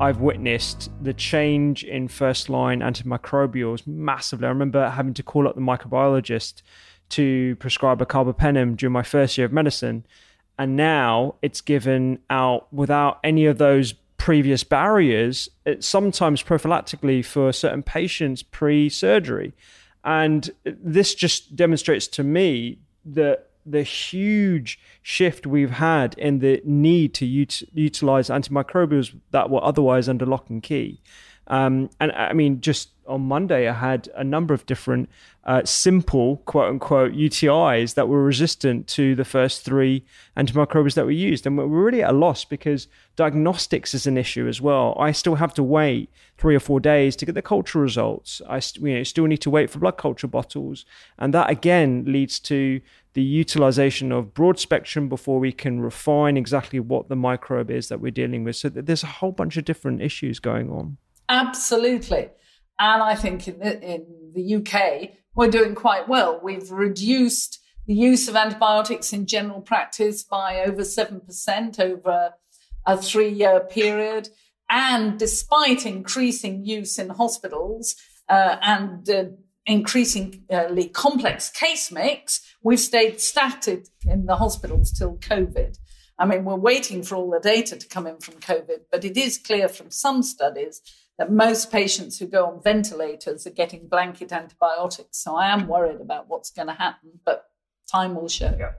I've witnessed the change in first line antimicrobials massively. I remember having to call up the microbiologist to prescribe a carbapenem during my first year of medicine. And now it's given out without any of those previous barriers, it's sometimes prophylactically for certain patients pre surgery. And this just demonstrates to me that the huge shift we've had in the need to ut- utilize antimicrobials that were otherwise under lock and key. Um, and I mean, just on Monday, I had a number of different uh, simple, quote unquote, UTIs that were resistant to the first three antimicrobials that we used. And we're really at a loss because diagnostics is an issue as well. I still have to wait three or four days to get the culture results. I you know, still need to wait for blood culture bottles. And that again leads to the utilization of broad spectrum before we can refine exactly what the microbe is that we're dealing with. So there's a whole bunch of different issues going on. Absolutely. And I think in the, in the UK, we're doing quite well. We've reduced the use of antibiotics in general practice by over 7% over a three year period. And despite increasing use in hospitals uh, and uh, increasingly complex case mix, we've stayed static in the hospitals till COVID. I mean, we're waiting for all the data to come in from COVID, but it is clear from some studies that most patients who go on ventilators are getting blanket antibiotics. So I am worried about what's going to happen, but time will show. Yeah.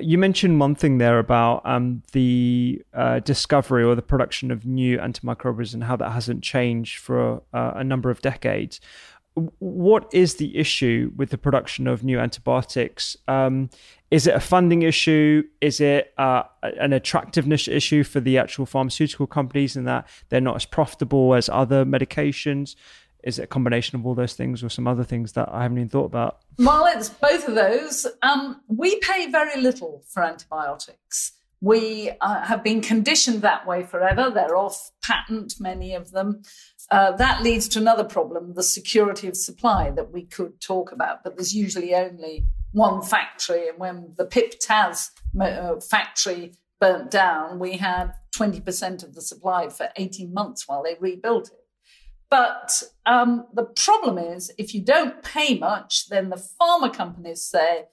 You mentioned one thing there about um, the uh, discovery or the production of new antimicrobials and how that hasn't changed for uh, a number of decades what is the issue with the production of new antibiotics? Um, is it a funding issue? Is it uh, an attractiveness issue for the actual pharmaceutical companies in that they're not as profitable as other medications? Is it a combination of all those things or some other things that I haven't even thought about? Well, it's both of those. Um, we pay very little for antibiotics. We uh, have been conditioned that way forever. They're off patent, many of them. Uh, that leads to another problem the security of supply that we could talk about, but there's usually only one factory. And when the PIP TAZ uh, factory burnt down, we had 20% of the supply for 18 months while they rebuilt it. But um, the problem is, if you don't pay much, then the pharma companies say,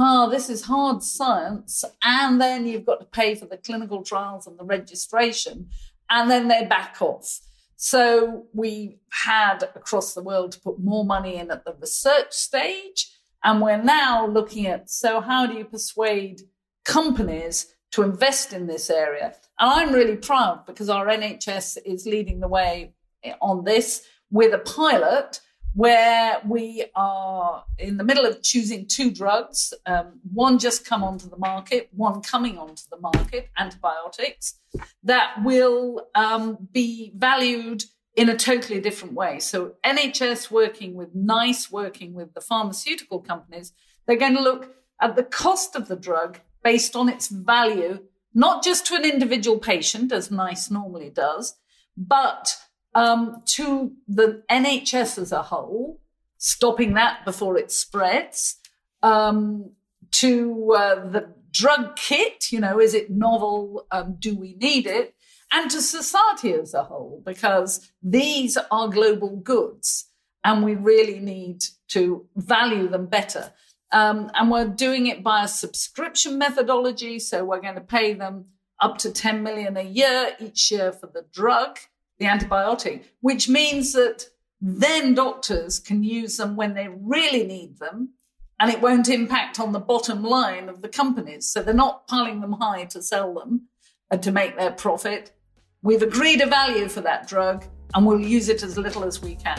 oh, this is hard science. And then you've got to pay for the clinical trials and the registration. And then they back off. So we had across the world to put more money in at the research stage. And we're now looking at so how do you persuade companies to invest in this area? And I'm really proud because our NHS is leading the way on this with a pilot where we are in the middle of choosing two drugs, um, one just come onto the market, one coming onto the market, antibiotics, that will um, be valued in a totally different way. So NHS working with NICE, working with the pharmaceutical companies, they're going to look at the cost of the drug based on its value, not just to an individual patient, as NICE normally does, but um, to the NHS as a whole, stopping that before it spreads, um, to uh, the drug kit, you know, is it novel? Um, do we need it? And to society as a whole, because these are global goods and we really need to value them better. Um, and we're doing it by a subscription methodology. So we're going to pay them up to 10 million a year each year for the drug, the antibiotic, which means that then doctors can use them when they really need them and it won't impact on the bottom line of the companies. So they're not piling them high to sell them and to make their profit. We've agreed a value for that drug and we'll use it as little as we can.